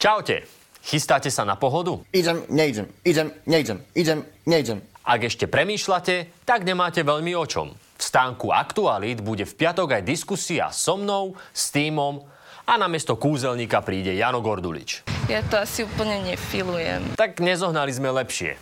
Čaute. Chystáte sa na pohodu? Idem, nejdem, idem, nejdem, idem, nejdem. Ak ešte premýšľate, tak nemáte veľmi o čom. V stánku Aktualit bude v piatok aj diskusia so mnou, s týmom a namiesto kúzelníka príde Jano Gordulič. Ja to asi úplne nefilujem. Tak nezohnali sme lepšie.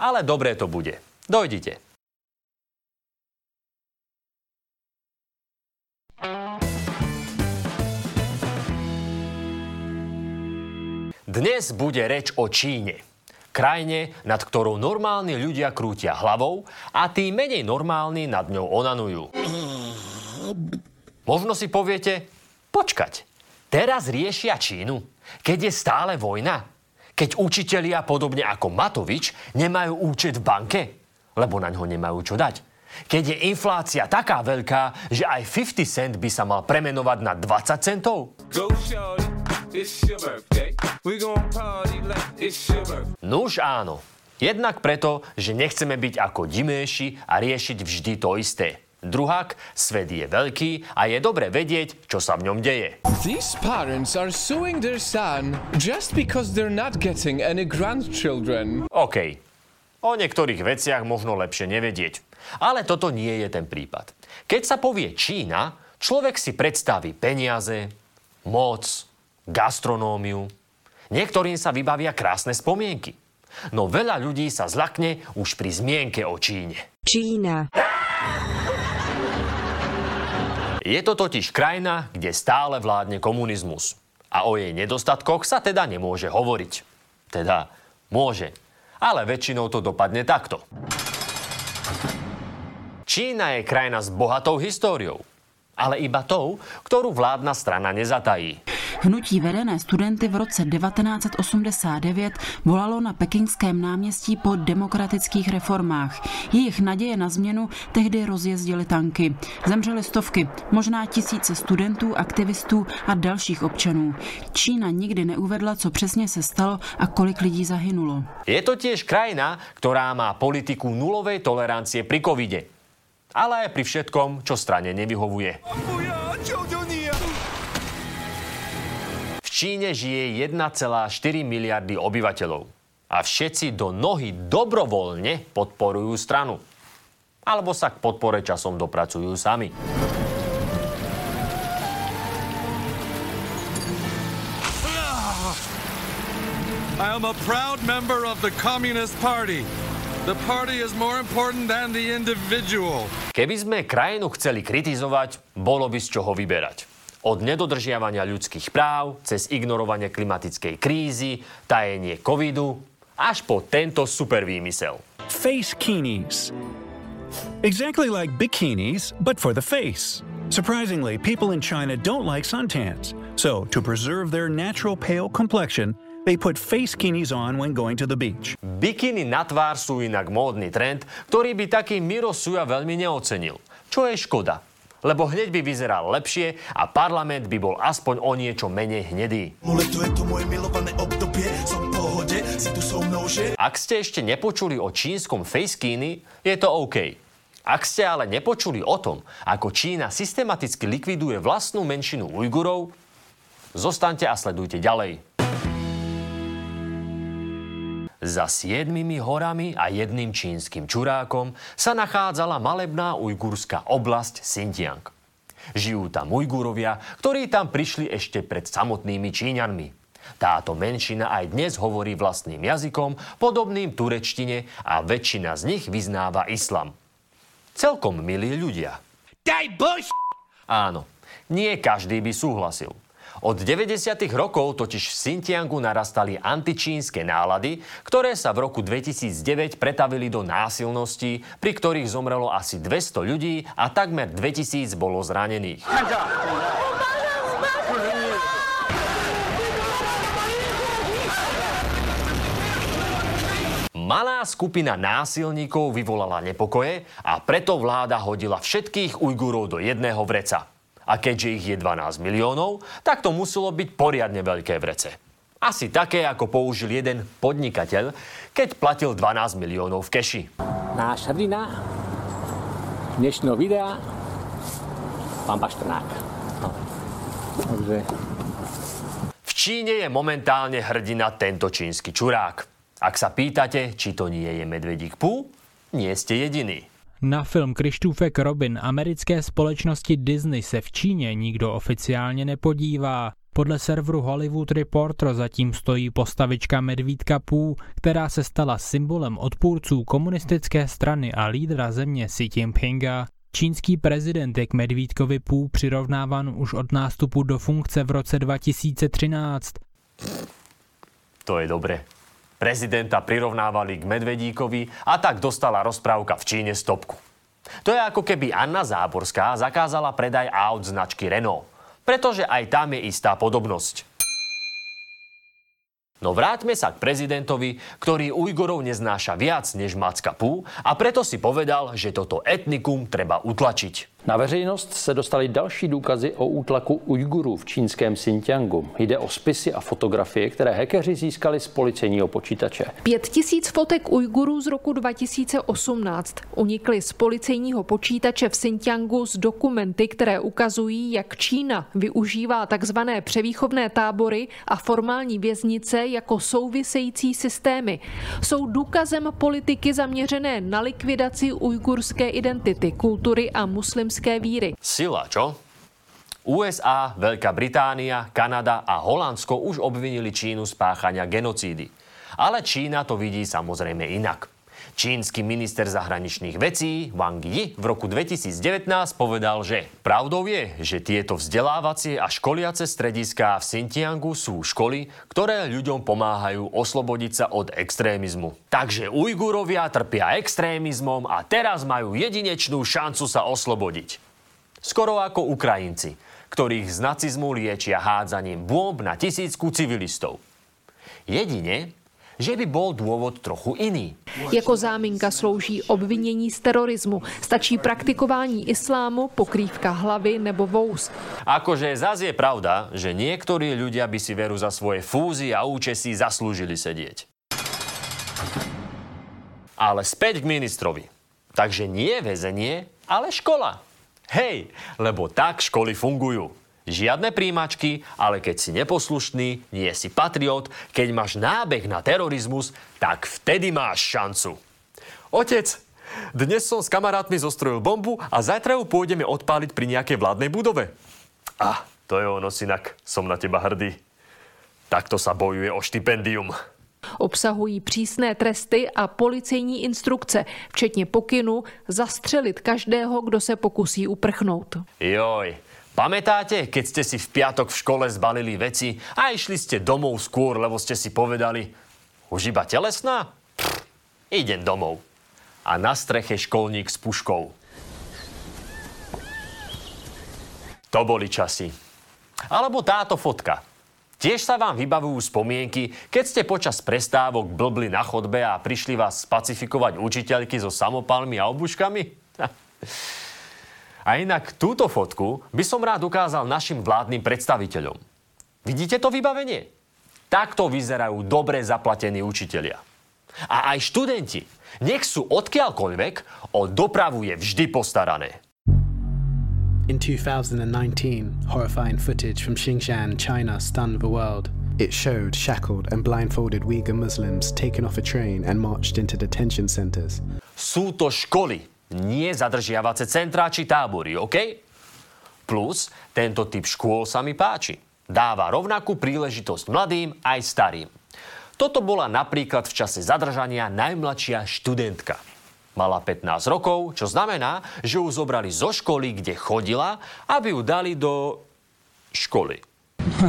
Ale dobré to bude. Dojdite. Dnes bude reč o Číne. Krajine, nad ktorou normálni ľudia krútia hlavou a tí menej normálni nad ňou onanujú. Možno si poviete, počkať, teraz riešia Čínu, keď je stále vojna? Keď učitelia podobne ako Matovič nemajú účet v banke, lebo na ňo nemajú čo dať. Keď je inflácia taká veľká, že aj 50 cent by sa mal premenovať na 20 centov? Go it's your birthday. We gon' party like it's your birthday. Nuž áno. Jednak preto, že nechceme byť ako diméši a riešiť vždy to isté. Druhák, svet je veľký a je dobre vedieť, čo sa v ňom deje. These parents are suing their son just because they're not getting any grandchildren. OK. O niektorých veciach možno lepšie nevedieť. Ale toto nie je ten prípad. Keď sa povie Čína, človek si predstaví peniaze, moc, gastronómiu. Niektorým sa vybavia krásne spomienky. No veľa ľudí sa zlakne už pri zmienke o Číne. Čína. Je to totiž krajina, kde stále vládne komunizmus. A o jej nedostatkoch sa teda nemôže hovoriť. Teda môže. Ale väčšinou to dopadne takto. Čína je krajina s bohatou históriou. Ale iba tou, ktorú vládna strana nezatají. Hnutí vedené studenty v roce 1989 volalo na pekingském náměstí po demokratických reformách. Jejich naděje na změnu tehdy rozjezdily tanky. Zemřely stovky, možná tisíce studentů, aktivistů a dalších občanů. Čína nikdy neuvedla, co přesně se stalo a kolik lidí zahynulo. Je to tiež krajina, ktorá má politiku nulovej tolerancie pri covide. Ale aj pri všetkom, čo strane nevyhovuje. V Číne žije 1,4 miliardy obyvateľov. A všetci do nohy dobrovoľne podporujú stranu. Alebo sa k podpore časom dopracujú sami. I am a proud member of the Communist Party. The party is more important than the individual. Keby sme krajinu chceli kritizovať, bolo by z čoho vyberať. Od nedodržiavania ľudských práv, cez ignorovanie klimatickej krízy, tajenie covidu, až po tento super výmysel. Face kinis. Exactly like bikinis, but for the face. Surprisingly, people in China don't like suntans. So, to preserve their natural pale complexion, they put face kinis on when going to the beach. Bikiny na tvár sú inak módny trend, ktorý by taký Miro Suja veľmi neocenil. Čo je škoda, lebo hneď by vyzeral lepšie a parlament by bol aspoň o niečo menej hnedý. Letuje to moje milované obdobie, som v pohode, si tu so mnou, že? Ak ste ešte nepočuli o čínskom facekini, je to OK. Ak ste ale nepočuli o tom, ako Čína systematicky likviduje vlastnú menšinu Ujgurov, zostaňte a sledujte ďalej. Za siedmimi horami a jedným čínskym čurákom sa nachádzala malebná ujgurská oblasť Xinjiang. Žijú tam Ujgurovia, ktorí tam prišli ešte pred samotnými Číňanmi. Táto menšina aj dnes hovorí vlastným jazykom, podobným turečtine a väčšina z nich vyznáva islam. Celkom milí ľudia. Daj bož! Áno, nie každý by súhlasil. Od 90. rokov totiž v Xinjiangu narastali antičínske nálady, ktoré sa v roku 2009 pretavili do násilností, pri ktorých zomrelo asi 200 ľudí a takmer 2000 bolo zranených. Malá skupina násilníkov vyvolala nepokoje a preto vláda hodila všetkých Ujgurov do jedného vreca. A keďže ich je 12 miliónov, tak to muselo byť poriadne veľké vrece. Asi také, ako použil jeden podnikateľ, keď platil 12 miliónov v keši. Náš hrdina dnešného videa, pán Paštrnák. No. Takže V Číne je momentálne hrdina tento čínsky čurák. Ak sa pýtate, či to nie je medvedík Pú, nie ste jediný. Na film Krištůfek Robin americké společnosti Disney se v Číně nikdo oficiálně nepodívá. Podle serveru Hollywood Reporter zatím stojí postavička Medvídka Pů, která se stala symbolem odpůrců komunistické strany a lídra země Xi Jinpinga. Čínský prezident je k Medvídkovi Pů přirovnáván už od nástupu do funkce v roce 2013. To je dobre. Prezidenta prirovnávali k Medvedíkovi a tak dostala rozprávka v Číne stopku. To je ako keby Anna Záborská zakázala predaj aut značky Renault. Pretože aj tam je istá podobnosť. No vráťme sa k prezidentovi, ktorý Ujgurov neznáša viac než Macka Pú a preto si povedal, že toto etnikum treba utlačiť. Na veřejnost se dostaly další důkazy o útlaku Ujgurů v čínském Xinjiangu. Jde o spisy a fotografie, které hackeři získali z policejního počítače. Pět tisíc fotek Ujgurů z roku 2018 unikly z policejního počítače v Xinjiangu s dokumenty, které ukazují, jak Čína využívá takzvané převýchovné tábory a formální věznice jako související systémy. Jsou důkazem politiky zaměřené na likvidaci ujgurské identity, kultury a muslimské víry. Sila, čo? USA, Veľká Británia, Kanada a Holandsko už obvinili Čínu z páchania genocídy. Ale Čína to vidí samozrejme inak. Čínsky minister zahraničných vecí Wang Yi v roku 2019 povedal, že pravdou je, že tieto vzdelávacie a školiace strediská v Xinjiangu sú školy, ktoré ľuďom pomáhajú oslobodiť sa od extrémizmu. Takže Ujgurovia trpia extrémizmom a teraz majú jedinečnú šancu sa oslobodiť. Skoro ako Ukrajinci, ktorých z nacizmu liečia hádzaním bomb na tisícku civilistov. Jedine, že by bol dôvod trochu iný. Jako záminka slouží obvinění z terorismu. Stačí praktikování islámu, pokrývka hlavy nebo vous. Akože zas je pravda, že niektorí ľudia by si veru za svoje fúzy a účesy zaslúžili sedieť. Ale späť k ministrovi. Takže nie väzenie, ale škola. Hej, lebo tak školy fungujú. Žiadne príjimačky, ale keď si neposlušný, nie si patriot, keď máš nábeh na terorizmus, tak vtedy máš šancu. Otec, dnes som s kamarátmi zostrojil bombu a zajtra ju pôjdeme odpáliť pri nejakej vládnej budove. A, to je ono, synak, som na teba hrdý. Takto sa bojuje o štipendium. Obsahují přísné tresty a policejní instrukce, včetně pokynu zastřelit každého, kdo se pokusí uprchnout. Joj, pamätáte, keď ste si v piatok v škole zbalili veci a išli ste domov skôr, lebo ste si povedali, už iba telesná? Pff, idem domov. A na streche školník s puškou. To boli časy. Alebo táto fotka. Tiež sa vám vybavujú spomienky, keď ste počas prestávok blbli na chodbe a prišli vás spacifikovať učiteľky so samopalmi a obuškami? A inak túto fotku by som rád ukázal našim vládnym predstaviteľom. Vidíte to vybavenie? Takto vyzerajú dobre zaplatení učitelia. A aj študenti, nech sú odkiaľkoľvek, o dopravu je vždy postarané. In 2019, horrifying footage from Xinjiang, China stunned the world. It showed shackled and blindfolded Uyghur Muslims taken off a train and marched into detention centers. Sú to školy, nie zadržiavace centrá či tábory, OK? Plus, tento typ škôl sa mi páči. Dáva rovnakú príležitosť mladým aj starým. Toto bola napríklad v čase zadržania najmladšia študentka. Mala 15 rokov, čo znamená, že ju zobrali zo školy, kde chodila, aby ju dali do školy.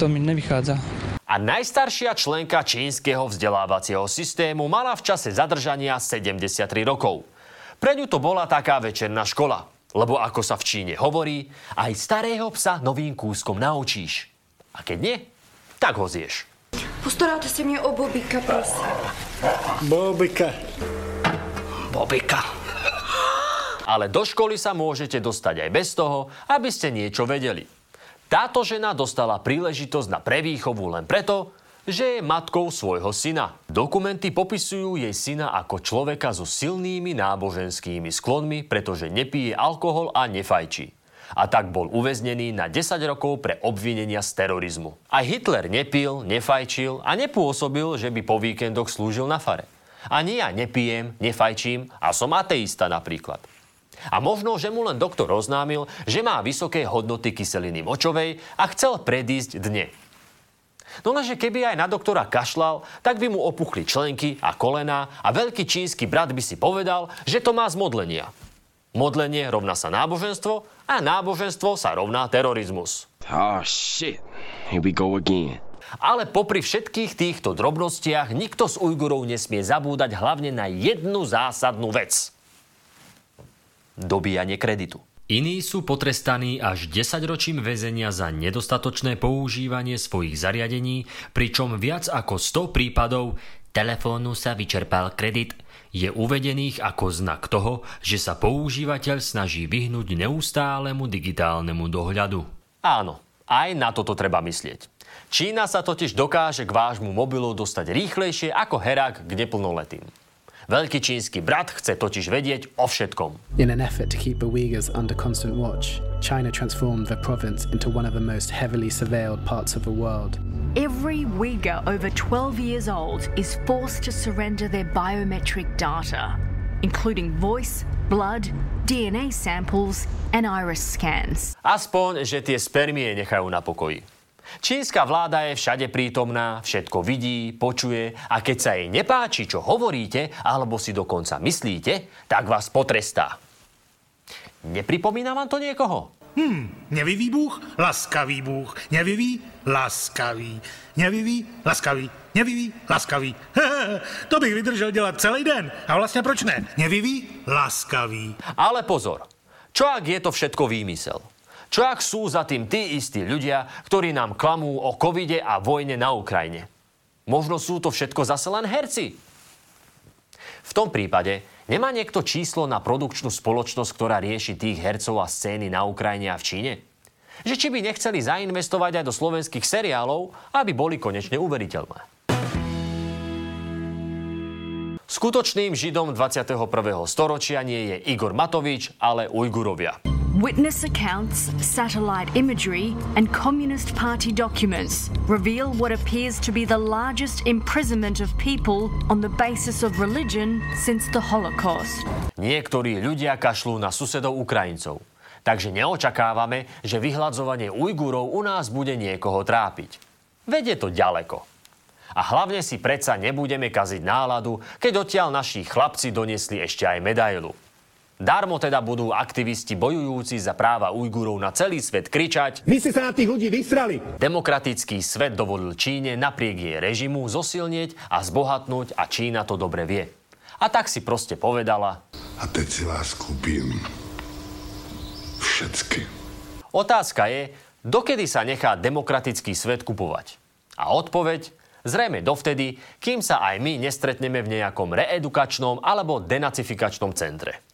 To mi nevychádza. A najstaršia členka čínskeho vzdelávacieho systému mala v čase zadržania 73 rokov. Pre ňu to bola taká večerná škola. Lebo ako sa v Číne hovorí, aj starého psa novým kúskom naučíš. A keď nie, tak ho zješ. Postaráte se mě o Bobika, prosím. Bobika. Bobika. Ale do školy sa môžete dostať aj bez toho, aby ste niečo vedeli. Táto žena dostala príležitosť na prevýchovu len preto, že je matkou svojho syna. Dokumenty popisujú jej syna ako človeka so silnými náboženskými sklonmi, pretože nepije alkohol a nefajčí. a tak bol uväznený na 10 rokov pre obvinenia z terorizmu. Aj Hitler nepil, nefajčil a nepôsobil, že by po víkendoch slúžil na fare. Ani ja nepijem, nefajčím a som ateista napríklad. A možno, že mu len doktor oznámil, že má vysoké hodnoty kyseliny močovej a chcel predísť dne. No lenže keby aj na doktora kašlal, tak by mu opuchli členky a kolena a veľký čínsky brat by si povedal, že to má z modlenia. Modlenie rovná sa náboženstvo a náboženstvo sa rovná terorizmus. Oh shit, here we go again. Ale popri všetkých týchto drobnostiach nikto z Ujgurov nesmie zabúdať hlavne na jednu zásadnú vec. Dobíjanie kreditu. Iní sú potrestaní až 10 ročím väzenia za nedostatočné používanie svojich zariadení, pričom viac ako 100 prípadov telefónu sa vyčerpal kredit je uvedených ako znak toho, že sa používateľ snaží vyhnúť neustálemu digitálnemu dohľadu. Áno, aj na toto treba myslieť. Čína sa totiž dokáže k vášmu mobilu dostať rýchlejšie ako herák k neplnoletým. Veľký čínsky brat chce totiž vedieť o všetkom. In an effort to keep the Uyghurs under constant watch, China transformed the province into one of the most heavily surveilled parts of the world. Every Uyghur over 12 years old is forced to surrender their biometric data, including voice, blood, DNA samples and iris scans. Aspoň, že tie spermie nechajú na pokoji. Čínska vláda je všade prítomná, všetko vidí, počuje a keď sa jej nepáči, čo hovoríte, alebo si dokonca myslíte, tak vás potrestá. Nepripomína vám to niekoho? Hmm, nevyví Bůh? Laskavý Bůh. Nevyví? Laskavý. Nevyví? Laskavý. Nevyví? Laskavý. to bych vydržel dělat celý den. A vlastně proč ne? Nevyví? Laskavý. Ale pozor. Čo ak je to všetko výmysel? Čo ak sú za tým tí istí ľudia, ktorí nám klamú o covide a vojne na Ukrajine? Možno sú to všetko zase len herci. V tom prípade nemá niekto číslo na produkčnú spoločnosť, ktorá rieši tých hercov a scény na Ukrajine a v Číne? Že či by nechceli zainvestovať aj do slovenských seriálov, aby boli konečne uveriteľné. Skutočným židom 21. storočia nie je Igor Matovič, ale Ujgurovia. Witness accounts, satellite imagery, and Communist Party documents reveal what appears to be the largest imprisonment of people on the basis of religion since the Holocaust. Niektorí ľudia kašľú na susedov Ukrajincov. Takže neočakávame, že vyhľadzovanie Ujgurov u nás bude niekoho trápiť. Veď je to ďaleko. A hlavne si predsa nebudeme kaziť náladu, keď odtiaľ naši chlapci doniesli ešte aj medailu. Darmo teda budú aktivisti bojujúci za práva Ujgurov na celý svet kričať Vy ste sa na tých ľudí vysrali! Demokratický svet dovolil Číne napriek jej režimu zosilnieť a zbohatnúť a Čína to dobre vie. A tak si proste povedala A teď si vás kúpim všetky. Otázka je, dokedy sa nechá demokratický svet kupovať? A odpoveď? Zrejme dovtedy, kým sa aj my nestretneme v nejakom reedukačnom alebo denacifikačnom centre.